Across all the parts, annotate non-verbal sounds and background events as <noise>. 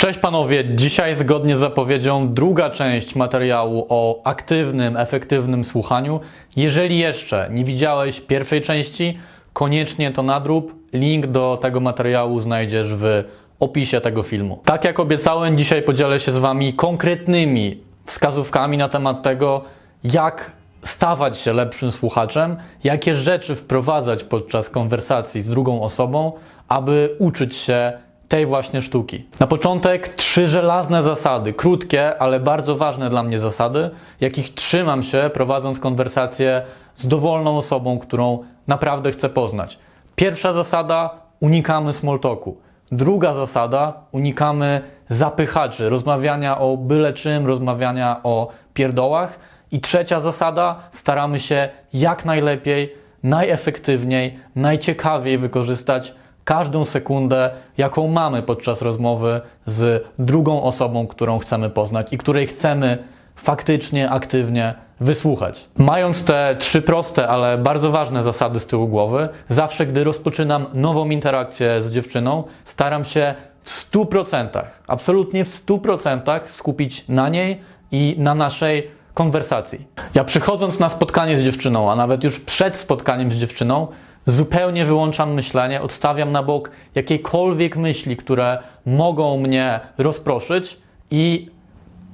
Cześć panowie, dzisiaj zgodnie z zapowiedzią druga część materiału o aktywnym, efektywnym słuchaniu. Jeżeli jeszcze nie widziałeś pierwszej części, koniecznie to nadrób. Link do tego materiału znajdziesz w opisie tego filmu. Tak jak obiecałem, dzisiaj podzielę się z wami konkretnymi wskazówkami na temat tego, jak stawać się lepszym słuchaczem, jakie rzeczy wprowadzać podczas konwersacji z drugą osobą, aby uczyć się tej właśnie sztuki. Na początek trzy żelazne zasady, krótkie, ale bardzo ważne dla mnie zasady, jakich trzymam się prowadząc konwersację z dowolną osobą, którą naprawdę chcę poznać. Pierwsza zasada unikamy small talku. Druga zasada unikamy zapychaczy, rozmawiania o byle czym, rozmawiania o pierdołach. I trzecia zasada staramy się jak najlepiej, najefektywniej, najciekawiej wykorzystać każdą sekundę, jaką mamy podczas rozmowy z drugą osobą, którą chcemy poznać i której chcemy faktycznie, aktywnie wysłuchać. Mając te trzy proste, ale bardzo ważne zasady z tyłu głowy, zawsze gdy rozpoczynam nową interakcję z dziewczyną, staram się w 100%, absolutnie w 100% skupić na niej i na naszej konwersacji. Ja przychodząc na spotkanie z dziewczyną, a nawet już przed spotkaniem z dziewczyną, zupełnie wyłączam myślenie, odstawiam na bok jakiekolwiek myśli, które mogą mnie rozproszyć i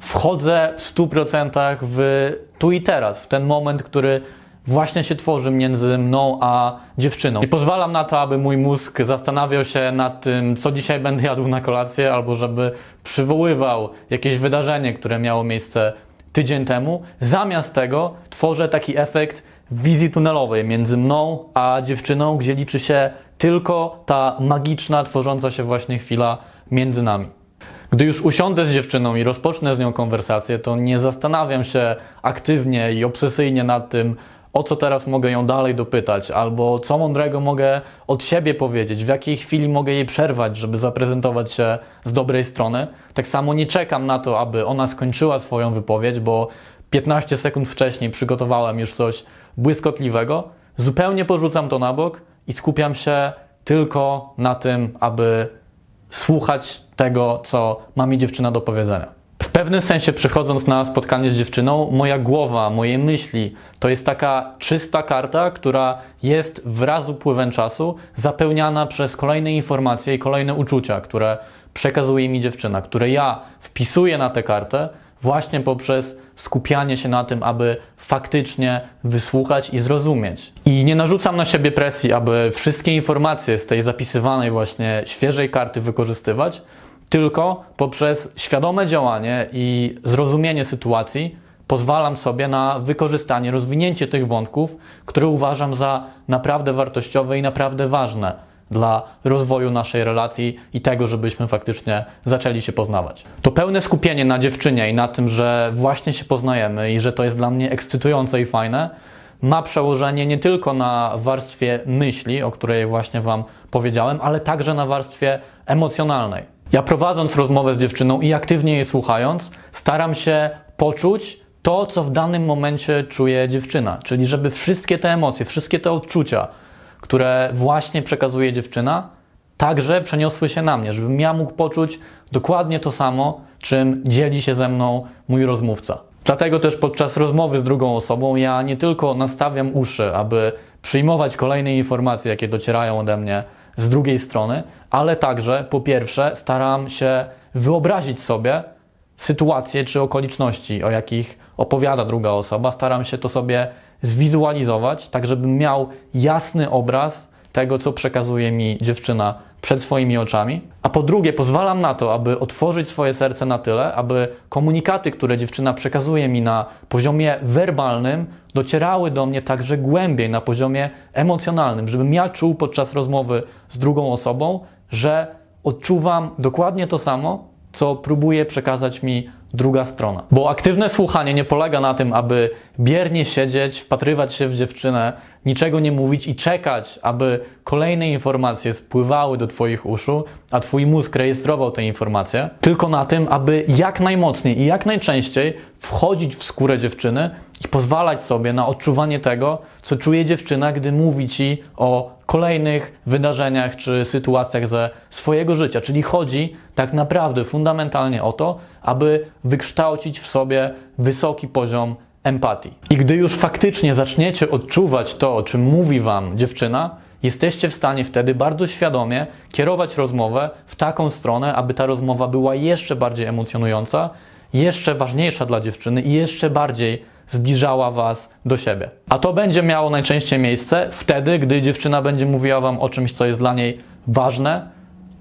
wchodzę w 100% w tu i teraz, w ten moment, który właśnie się tworzy między mną a dziewczyną. I pozwalam na to, aby mój mózg zastanawiał się nad tym, co dzisiaj będę jadł na kolację, albo żeby przywoływał jakieś wydarzenie, które miało miejsce tydzień temu. Zamiast tego tworzę taki efekt wizji tunelowej między mną a dziewczyną, gdzie liczy się tylko ta magiczna, tworząca się właśnie chwila między nami. Gdy już usiądę z dziewczyną i rozpocznę z nią konwersację, to nie zastanawiam się aktywnie i obsesyjnie nad tym, o co teraz mogę ją dalej dopytać, albo co mądrego mogę od siebie powiedzieć, w jakiej chwili mogę jej przerwać, żeby zaprezentować się z dobrej strony. Tak samo nie czekam na to, aby ona skończyła swoją wypowiedź, bo 15 sekund wcześniej przygotowałem już coś błyskotliwego. Zupełnie porzucam to na bok i skupiam się tylko na tym, aby słuchać tego, co ma mi dziewczyna do powiedzenia. W pewnym sensie, przychodząc na spotkanie z dziewczyną, moja głowa, moje myśli to jest taka czysta karta, która jest wraz z upływem czasu zapełniana przez kolejne informacje i kolejne uczucia, które przekazuje mi dziewczyna, które ja wpisuję na tę kartę właśnie poprzez skupianie się na tym, aby faktycznie wysłuchać i zrozumieć. I nie narzucam na siebie presji, aby wszystkie informacje z tej zapisywanej właśnie świeżej karty wykorzystywać, tylko poprzez świadome działanie i zrozumienie sytuacji pozwalam sobie na wykorzystanie, rozwinięcie tych wątków, które uważam za naprawdę wartościowe i naprawdę ważne dla rozwoju naszej relacji i tego, żebyśmy faktycznie zaczęli się poznawać. To pełne skupienie na dziewczynie i na tym, że właśnie się poznajemy i że to jest dla mnie ekscytujące i fajne, ma przełożenie nie tylko na warstwie myśli, o której właśnie Wam powiedziałem, ale także na warstwie emocjonalnej. Ja prowadząc rozmowę z dziewczyną i aktywnie jej słuchając, staram się poczuć to, co w danym momencie czuje dziewczyna, czyli żeby wszystkie te emocje, wszystkie te odczucia, które właśnie przekazuje dziewczyna, także przeniosły się na mnie, żebym ja mógł poczuć dokładnie to samo, czym dzieli się ze mną mój rozmówca. Dlatego też podczas rozmowy z drugą osobą ja nie tylko nastawiam uszy, aby przyjmować kolejne informacje, jakie docierają ode mnie z drugiej strony, ale także po pierwsze staram się wyobrazić sobie sytuacje czy okoliczności, o jakich opowiada druga osoba. Staram się to sobie zwizualizować, tak żebym miał jasny obraz tego, co przekazuje mi dziewczyna przed swoimi oczami. A po drugie, pozwalam na to, aby otworzyć swoje serce na tyle, aby komunikaty, które dziewczyna przekazuje mi na poziomie werbalnym, docierały do mnie także głębiej, na poziomie emocjonalnym, żebym ja czuł podczas rozmowy z drugą osobą, że odczuwam dokładnie to samo, co próbuje przekazać mi druga strona. Bo aktywne słuchanie nie polega na tym, aby biernie siedzieć, wpatrywać się w dziewczynę, niczego nie mówić i czekać, aby kolejne informacje spływały do Twoich uszu, a Twój mózg rejestrował te informacje, tylko na tym, aby jak najmocniej i jak najczęściej wchodzić w skórę dziewczyny i pozwalać sobie na odczuwanie tego, co czuje dziewczyna, gdy mówi Ci o kolejnych wydarzeniach czy sytuacjach ze swojego życia. Czyli chodzi tak naprawdę fundamentalnie o to, aby wykształcić w sobie wysoki poziom empatii. I gdy już faktycznie zaczniecie odczuwać to, o czym mówi Wam dziewczyna, jesteście w stanie wtedy bardzo świadomie kierować rozmowę w taką stronę, aby ta rozmowa była jeszcze bardziej emocjonująca, jeszcze ważniejsza dla dziewczyny i jeszcze bardziej zbliżała Was do siebie. A to będzie miało najczęściej miejsce wtedy, gdy dziewczyna będzie mówiła Wam o czymś, co jest dla niej ważne,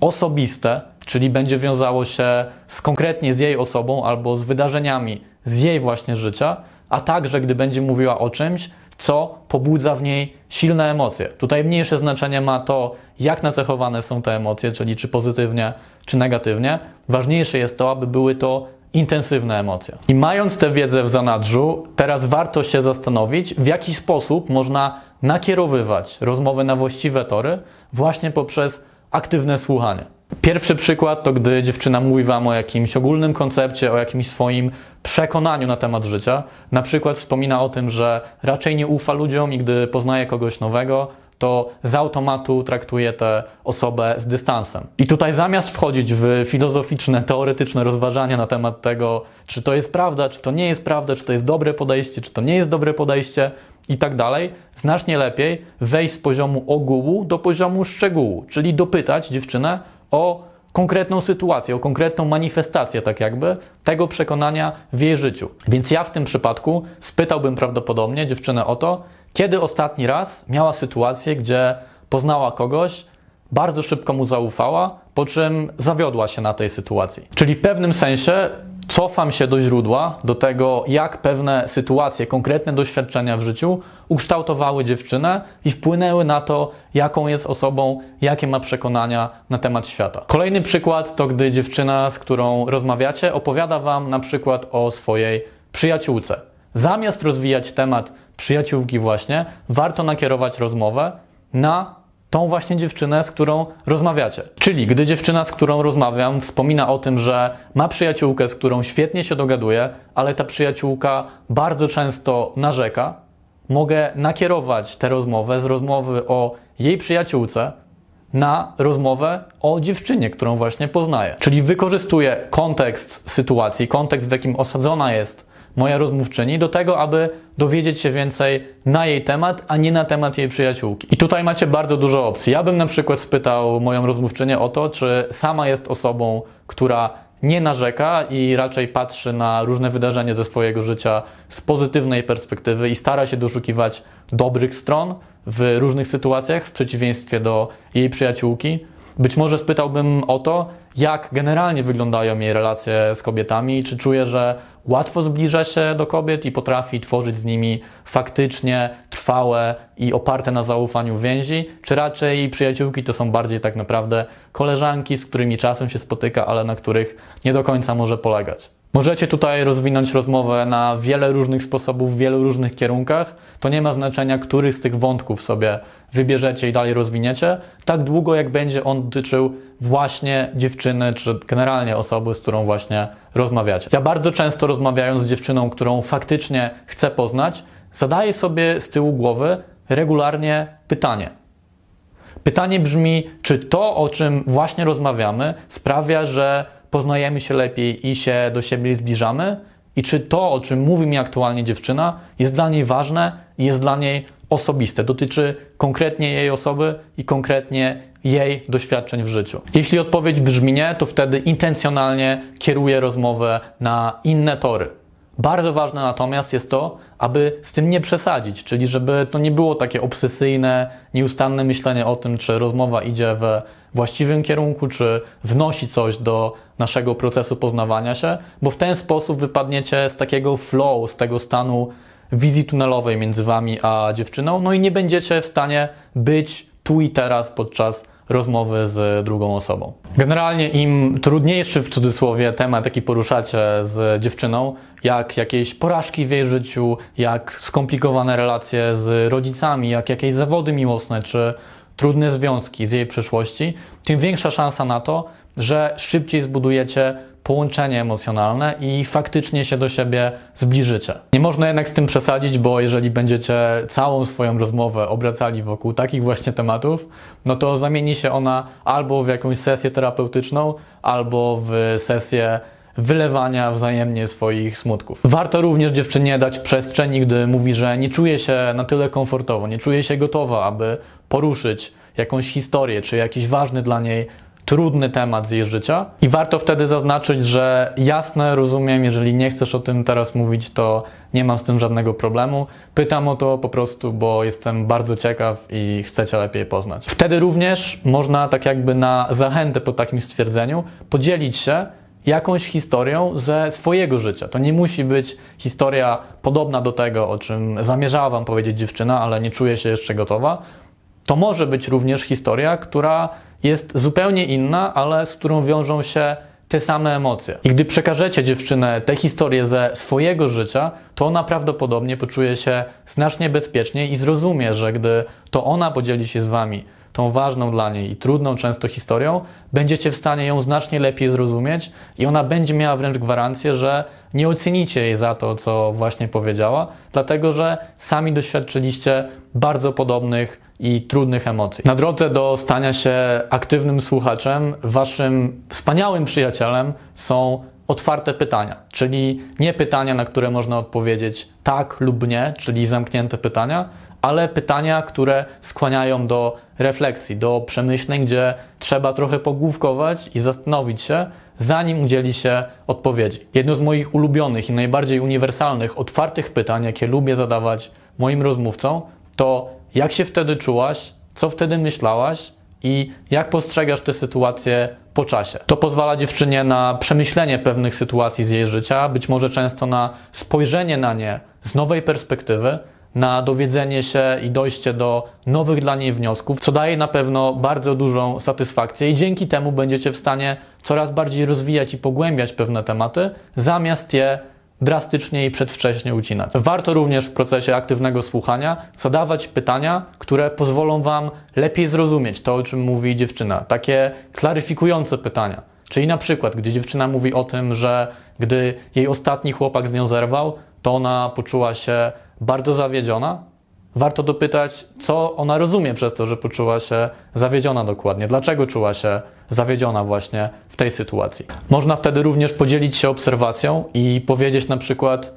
osobiste, czyli będzie wiązało się z konkretnie z jej osobą albo z wydarzeniami z jej właśnie życia, a także gdy będzie mówiła o czymś, co pobudza w niej silne emocje. Tutaj mniejsze znaczenie ma to, jak nacechowane są te emocje, czyli czy pozytywnie, czy negatywnie. Ważniejsze jest to, aby były to intensywne emocje. I mając tę wiedzę w zanadrzu, teraz warto się zastanowić, w jaki sposób można nakierowywać rozmowy na właściwe tory właśnie poprzez aktywne słuchanie. Pierwszy przykład to gdy dziewczyna mówi wam o jakimś ogólnym koncepcie, o jakimś swoim przekonaniu na temat życia. Na przykład wspomina o tym, że raczej nie ufa ludziom i gdy poznaje kogoś nowego, to z automatu traktuje tę osobę z dystansem. I tutaj zamiast wchodzić w filozoficzne, teoretyczne rozważania na temat tego, czy to jest prawda, czy to nie jest prawda, czy to jest dobre podejście, czy to nie jest dobre podejście i tak dalej, znacznie lepiej wejść z poziomu ogółu do poziomu szczegółu, czyli dopytać dziewczynę o konkretną sytuację, o konkretną manifestację, tak jakby, tego przekonania w jej życiu. Więc ja w tym przypadku spytałbym prawdopodobnie dziewczynę o to, kiedy ostatni raz miała sytuację, gdzie poznała kogoś, bardzo szybko mu zaufała, po czym zawiodła się na tej sytuacji. Czyli w pewnym sensie cofam się do źródła, do tego, jak pewne sytuacje, konkretne doświadczenia w życiu ukształtowały dziewczynę i wpłynęły na to, jaką jest osobą, jakie ma przekonania na temat świata. Kolejny przykład to, gdy dziewczyna, z którą rozmawiacie, opowiada Wam na przykład o swojej przyjaciółce. Zamiast rozwijać temat przyjaciółki, właśnie, warto nakierować rozmowę na tą właśnie dziewczynę, z którą rozmawiacie. Czyli gdy dziewczyna, z którą rozmawiam, wspomina o tym, że ma przyjaciółkę, z którą świetnie się dogaduje, ale ta przyjaciółka bardzo często narzeka, mogę nakierować tę rozmowę z rozmowy o jej przyjaciółce na rozmowę o dziewczynie, którą właśnie poznaję. Czyli wykorzystuję kontekst sytuacji, kontekst, w jakim osadzona jest moja rozmówczyni, do tego, aby dowiedzieć się więcej na jej temat, a nie na temat jej przyjaciółki. I tutaj macie bardzo dużo opcji. Ja bym na przykład spytał moją rozmówczynię o to, czy sama jest osobą, która nie narzeka i raczej patrzy na różne wydarzenia ze swojego życia z pozytywnej perspektywy i stara się doszukiwać dobrych stron w różnych sytuacjach, w przeciwieństwie do jej przyjaciółki. Być może spytałbym o to, jak generalnie wyglądają jej relacje z kobietami, czy czuje, że łatwo zbliża się do kobiet i potrafi tworzyć z nimi faktycznie trwałe i oparte na zaufaniu więzi, czy raczej przyjaciółki to są bardziej tak naprawdę koleżanki, z którymi czasem się spotyka, ale na których nie do końca może polegać. Możecie tutaj rozwinąć rozmowę na wiele różnych sposobów, w wielu różnych kierunkach. To nie ma znaczenia, który z tych wątków sobie wybierzecie i dalej rozwiniecie, tak długo jak będzie on dotyczył właśnie dziewczyny, czy generalnie osoby, z którą właśnie rozmawiacie. Ja bardzo często rozmawiając z dziewczyną, którą faktycznie chcę poznać, zadaję sobie z tyłu głowy regularnie pytanie. Pytanie brzmi, czy to, o czym właśnie rozmawiamy, sprawia, że poznajemy się lepiej i się do siebie zbliżamy? I czy to, o czym mówi mi aktualnie dziewczyna, jest dla niej ważne i jest dla niej osobiste, dotyczy konkretnie jej osoby i konkretnie jej doświadczeń w życiu. Jeśli odpowiedź brzmi nie, to wtedy intencjonalnie kieruję rozmowę na inne tory. Bardzo ważne natomiast jest to, aby z tym nie przesadzić, czyli żeby to nie było takie obsesyjne, nieustanne myślenie o tym, czy rozmowa idzie we właściwym kierunku, czy wnosi coś do naszego procesu poznawania się, bo w ten sposób wypadniecie z takiego flow, z tego stanu wizji tunelowej między wami a dziewczyną, no i nie będziecie w stanie być tu i teraz podczas rozmowy z drugą osobą. Generalnie im trudniejszy w cudzysłowie temat, jaki poruszacie z dziewczyną, jak jakieś porażki w jej życiu, jak skomplikowane relacje z rodzicami, jak jakieś zawody miłosne, czy trudne związki z jej przeszłości, tym większa szansa na to, że szybciej zbudujecie połączenie emocjonalne i faktycznie się do siebie zbliżycie. Nie można jednak z tym przesadzić, bo jeżeli będziecie całą swoją rozmowę obracali wokół takich właśnie tematów, no to zamieni się ona albo w jakąś sesję terapeutyczną, albo w sesję wylewania wzajemnie swoich smutków. Warto również dziewczynie dać przestrzeń, gdy mówi, że nie czuje się na tyle komfortowo, nie czuje się gotowa, aby poruszyć jakąś historię, czy jakiś ważny dla niej trudny temat z jej życia. I warto wtedy zaznaczyć, że jasne, rozumiem, jeżeli nie chcesz o tym teraz mówić, to nie mam z tym żadnego problemu. Pytam o to po prostu, bo jestem bardzo ciekaw i chcę Cię lepiej poznać. Wtedy również można tak jakby na zachętę po takim stwierdzeniu podzielić się jakąś historią ze swojego życia. To nie musi być historia podobna do tego, o czym zamierzała Wam powiedzieć dziewczyna, ale nie czuje się jeszcze gotowa. To może być również historia, która jest zupełnie inna, ale z którą wiążą się te same emocje. I gdy przekażecie dziewczynę tę historię ze swojego życia, to ona prawdopodobnie poczuje się znacznie bezpieczniej i zrozumie, że gdy to ona podzieli się z wami tą ważną dla niej i trudną często historią, będziecie w stanie ją znacznie lepiej zrozumieć i ona będzie miała wręcz gwarancję, że nie ocenicie jej za to, co właśnie powiedziała, dlatego że sami doświadczyliście bardzo podobnych i trudnych emocji. Na drodze do stania się aktywnym słuchaczem, waszym wspaniałym przyjacielem są otwarte pytania, czyli nie pytania, na które można odpowiedzieć tak lub nie, czyli zamknięte pytania, ale pytania, które skłaniają do refleksji, do przemyśleń, gdzie trzeba trochę pogłówkować i zastanowić się, zanim udzieli się odpowiedzi. Jedno z moich ulubionych i najbardziej uniwersalnych, otwartych pytań, jakie lubię zadawać moim rozmówcom, to jak się wtedy czułaś, co wtedy myślałaś i jak postrzegasz tę sytuację po czasie. To pozwala dziewczynie na przemyślenie pewnych sytuacji z jej życia, być może często na spojrzenie na nie z nowej perspektywy, na dowiedzenie się i dojście do nowych dla niej wniosków, co daje na pewno bardzo dużą satysfakcję i dzięki temu będziecie w stanie coraz bardziej rozwijać i pogłębiać pewne tematy, zamiast je drastycznie i przedwcześnie ucinać. Warto również w procesie aktywnego słuchania zadawać pytania, które pozwolą Wam lepiej zrozumieć to, o czym mówi dziewczyna. Takie klaryfikujące pytania. Czyli na przykład, gdy dziewczyna mówi o tym, że gdy jej ostatni chłopak z nią zerwał, to ona poczuła się bardzo zawiedziona, warto dopytać, co ona rozumie przez to, że poczuła się zawiedziona dokładnie. Dlaczego czuła się zawiedziona właśnie w tej sytuacji? Można wtedy również podzielić się obserwacją i powiedzieć na przykład,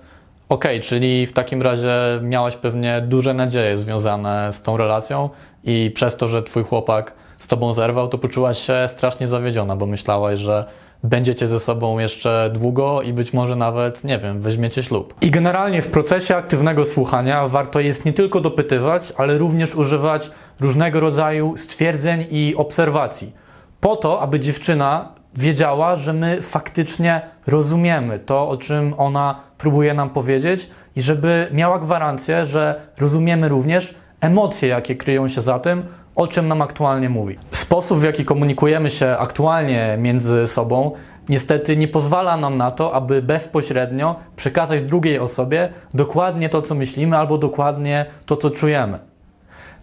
ok, czyli w takim razie miałaś pewnie duże nadzieje związane z tą relacją i przez to, że twój chłopak z tobą zerwał, to poczułaś się strasznie zawiedziona, bo myślałaś, że będziecie ze sobą jeszcze długo i być może nawet, nie wiem, weźmiecie ślub. I generalnie w procesie aktywnego słuchania warto jest nie tylko dopytywać, ale również używać różnego rodzaju stwierdzeń i obserwacji. Po to, aby dziewczyna wiedziała, że my faktycznie rozumiemy to, o czym ona próbuje nam powiedzieć i żeby miała gwarancję, że rozumiemy również emocje, jakie kryją się za tym, o czym nam aktualnie mówi. Sposób, w jaki komunikujemy się aktualnie między sobą, niestety nie pozwala nam na to, aby bezpośrednio przekazać drugiej osobie dokładnie to, co myślimy, albo dokładnie to, co czujemy.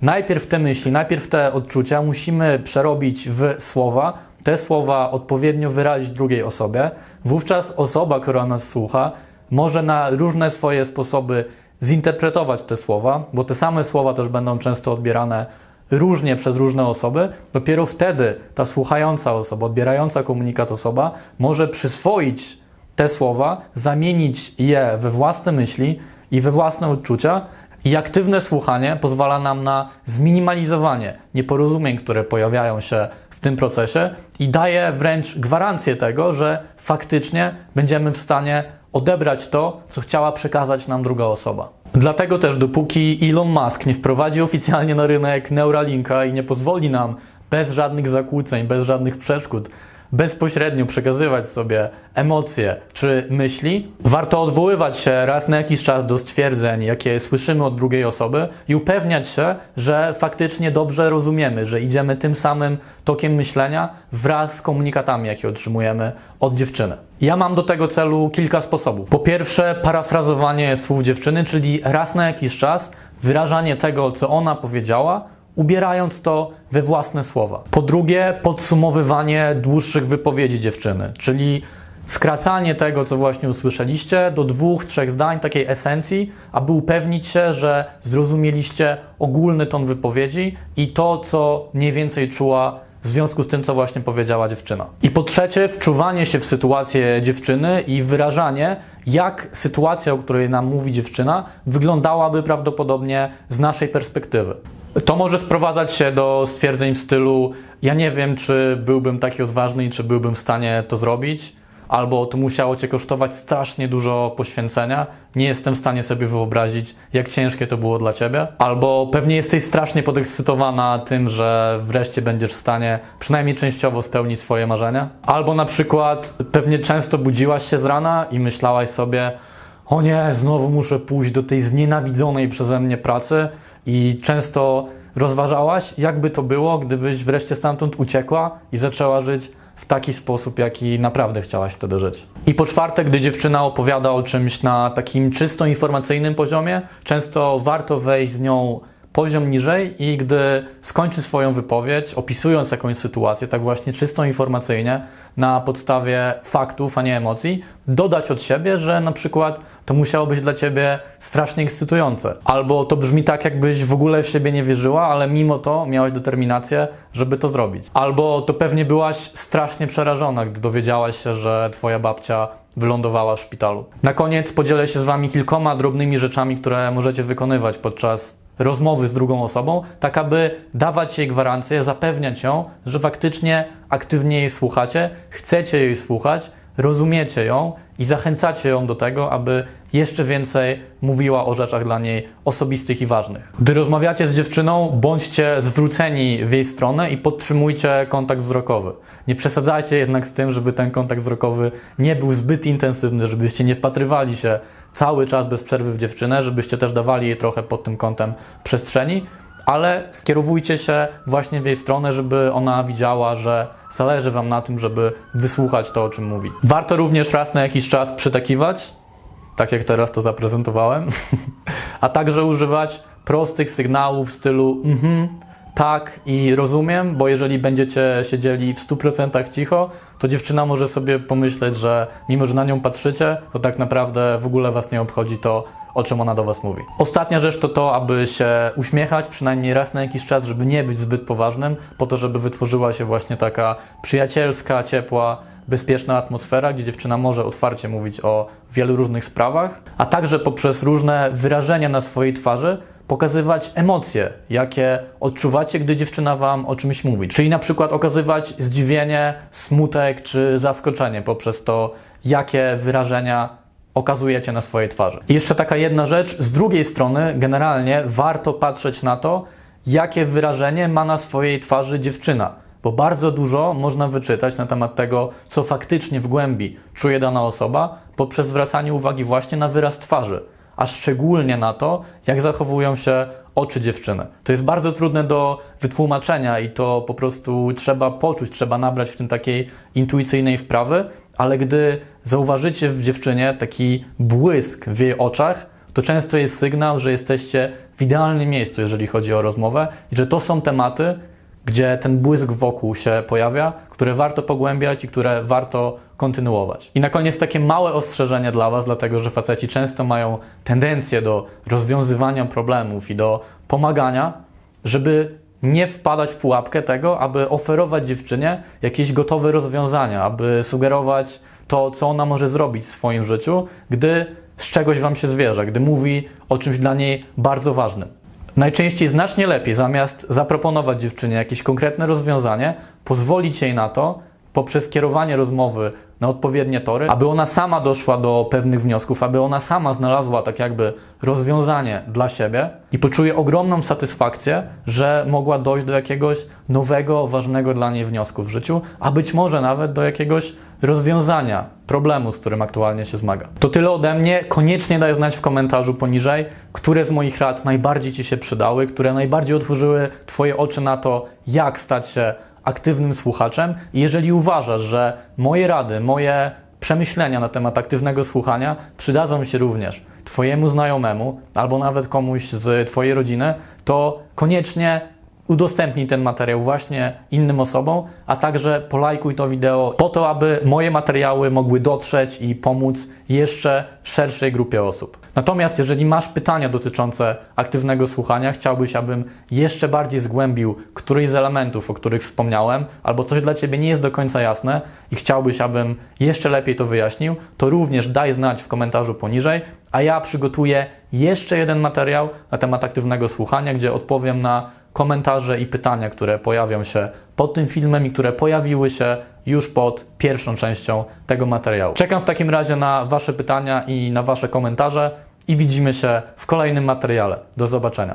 Najpierw te myśli, najpierw te odczucia musimy przerobić w słowa, te słowa odpowiednio wyrazić drugiej osobie. Wówczas osoba, która nas słucha, może na różne swoje sposoby zinterpretować te słowa, bo te same słowa też będą często odbierane różnie przez różne osoby, dopiero wtedy ta słuchająca osoba, odbierająca komunikat osoba może przyswoić te słowa, zamienić je we własne myśli i we własne odczucia. I aktywne słuchanie pozwala nam na zminimalizowanie nieporozumień, które pojawiają się w tym procesie i daje wręcz gwarancję tego, że faktycznie będziemy w stanie odebrać to, co chciała przekazać nam druga osoba. Dlatego też dopóki Elon Musk nie wprowadzi oficjalnie na rynek Neuralinka i nie pozwoli nam bez żadnych zakłóceń, bez żadnych przeszkód bezpośrednio przekazywać sobie emocje czy myśli, warto odwoływać się raz na jakiś czas do stwierdzeń, jakie słyszymy od drugiej osoby i upewniać się, że faktycznie dobrze rozumiemy, że idziemy tym samym tokiem myślenia wraz z komunikatami, jakie otrzymujemy od dziewczyny. Ja mam do tego celu kilka sposobów. Po pierwsze, parafrazowanie słów dziewczyny, czyli raz na jakiś czas wyrażanie tego, co ona powiedziała, ubierając to we własne słowa. Po drugie, podsumowywanie dłuższych wypowiedzi dziewczyny, czyli skracanie tego, co właśnie usłyszeliście, do dwóch, trzech zdań, takiej esencji, aby upewnić się, że zrozumieliście ogólny ton wypowiedzi i to, co mniej więcej czuła w związku z tym, co właśnie powiedziała dziewczyna. I po trzecie, wczuwanie się w sytuację dziewczyny i wyrażanie, jak sytuacja, o której nam mówi dziewczyna, wyglądałaby prawdopodobnie z naszej perspektywy. To może sprowadzać się do stwierdzeń w stylu: Ja nie wiem, czy byłbym taki odważny i czy byłbym w stanie to zrobić albo to musiało cię kosztować strasznie dużo poświęcenia. Nie jestem w stanie sobie wyobrazić, jak ciężkie to było dla ciebie. Albo pewnie jesteś strasznie podekscytowana tym, że wreszcie będziesz w stanie przynajmniej częściowo spełnić swoje marzenia. Albo na przykład pewnie często budziłaś się z rana i myślałaś sobie, o nie, znowu muszę pójść do tej znienawidzonej przeze mnie pracy i często rozważałaś, jakby to było, gdybyś wreszcie stamtąd uciekła i zaczęła żyć w taki sposób, jaki naprawdę chciałaś wtedy żyć. I po czwarte, gdy dziewczyna opowiada o czymś na takim czysto informacyjnym poziomie, często warto wejść z nią poziom niżej i gdy skończy swoją wypowiedź, opisując jakąś sytuację, tak właśnie czysto informacyjnie, na podstawie faktów, a nie emocji, dodać od siebie, że na przykład to musiało być dla ciebie strasznie ekscytujące. Albo to brzmi tak, jakbyś w ogóle w siebie nie wierzyła, ale mimo to miałaś determinację, żeby to zrobić. Albo to pewnie byłaś strasznie przerażona, gdy dowiedziałaś się, że twoja babcia wylądowała w szpitalu. Na koniec podzielę się z wami kilkoma drobnymi rzeczami, które możecie wykonywać podczas rozmowy z drugą osobą, tak aby dawać jej gwarancję, zapewniać ją, że faktycznie aktywnie jej słuchacie, chcecie jej słuchać, rozumiecie ją i zachęcacie ją do tego, aby jeszcze więcej mówiła o rzeczach dla niej osobistych i ważnych. Gdy rozmawiacie z dziewczyną, bądźcie zwróceni w jej stronę i podtrzymujcie kontakt wzrokowy. Nie przesadzajcie jednak z tym, żeby ten kontakt wzrokowy nie był zbyt intensywny, żebyście nie wpatrywali się cały czas bez przerwy w dziewczynę, żebyście też dawali jej trochę pod tym kątem przestrzeni, ale skierowujcie się właśnie w jej stronę, żeby ona widziała, że zależy Wam na tym, żeby wysłuchać to, o czym mówi. Warto również raz na jakiś czas przytakiwać, tak jak teraz to zaprezentowałem, <laughs> a także używać prostych sygnałów w stylu mhm, tak i rozumiem, bo jeżeli będziecie siedzieli w 100% cicho, to dziewczyna może sobie pomyśleć, że mimo, że na nią patrzycie, to tak naprawdę w ogóle was nie obchodzi to, o czym ona do was mówi. Ostatnia rzecz to to, aby się uśmiechać przynajmniej raz na jakiś czas, żeby nie być zbyt poważnym, po to, żeby wytworzyła się właśnie taka przyjacielska, ciepła, bezpieczna atmosfera, gdzie dziewczyna może otwarcie mówić o wielu różnych sprawach, a także poprzez różne wyrażenia na swojej twarzy pokazywać emocje, jakie odczuwacie, gdy dziewczyna wam o czymś mówi. Czyli na przykład okazywać zdziwienie, smutek czy zaskoczenie poprzez to, jakie wyrażenia okazujecie na swojej twarzy. I jeszcze taka jedna rzecz, z drugiej strony, generalnie warto patrzeć na to, jakie wyrażenie ma na swojej twarzy dziewczyna, bo bardzo dużo można wyczytać na temat tego, co faktycznie w głębi czuje dana osoba, poprzez zwracanie uwagi właśnie na wyraz twarzy a szczególnie na to, jak zachowują się oczy dziewczyny. To jest bardzo trudne do wytłumaczenia i to po prostu trzeba poczuć, trzeba nabrać w tym takiej intuicyjnej wprawy, ale gdy zauważycie w dziewczynie taki błysk w jej oczach, to często jest sygnał, że jesteście w idealnym miejscu, jeżeli chodzi o rozmowę i że to są tematy, gdzie ten błysk wokół się pojawia, które warto pogłębiać i które warto kontynuować. I na koniec takie małe ostrzeżenie dla Was, dlatego że faceci często mają tendencję do rozwiązywania problemów i do pomagania, żeby nie wpadać w pułapkę tego, aby oferować dziewczynie jakieś gotowe rozwiązania, aby sugerować to, co ona może zrobić w swoim życiu, gdy z czegoś Wam się zwierza, gdy mówi o czymś dla niej bardzo ważnym. Najczęściej znacznie lepiej, zamiast zaproponować dziewczynie jakieś konkretne rozwiązanie, pozwolić jej na to poprzez kierowanie rozmowy na odpowiednie tory, aby ona sama doszła do pewnych wniosków, aby ona sama znalazła tak jakby rozwiązanie dla siebie i poczuje ogromną satysfakcję, że mogła dojść do jakiegoś nowego, ważnego dla niej wniosku w życiu, a być może nawet do jakiegoś rozwiązania problemu, z którym aktualnie się zmaga. To tyle ode mnie. Koniecznie daj znać w komentarzu poniżej, które z moich rad najbardziej Ci się przydały, które najbardziej otworzyły Twoje oczy na to, jak stać się aktywnym słuchaczem. I jeżeli uważasz, że moje rady, moje przemyślenia na temat aktywnego słuchania przydadzą się również Twojemu znajomemu albo nawet komuś z Twojej rodziny, to koniecznie udostępnij ten materiał właśnie innym osobom, a także polajkuj to wideo po to, aby moje materiały mogły dotrzeć i pomóc jeszcze szerszej grupie osób. Natomiast jeżeli masz pytania dotyczące aktywnego słuchania, chciałbyś, abym jeszcze bardziej zgłębił któryś z elementów, o których wspomniałem, albo coś dla Ciebie nie jest do końca jasne i chciałbyś, abym jeszcze lepiej to wyjaśnił, to również daj znać w komentarzu poniżej, a ja przygotuję jeszcze jeden materiał na temat aktywnego słuchania, gdzie odpowiem na komentarze i pytania, które pojawią się pod tym filmem i które pojawiły się już pod pierwszą częścią tego materiału. Czekam w takim razie na Wasze pytania i na Wasze komentarze i widzimy się w kolejnym materiale. Do zobaczenia.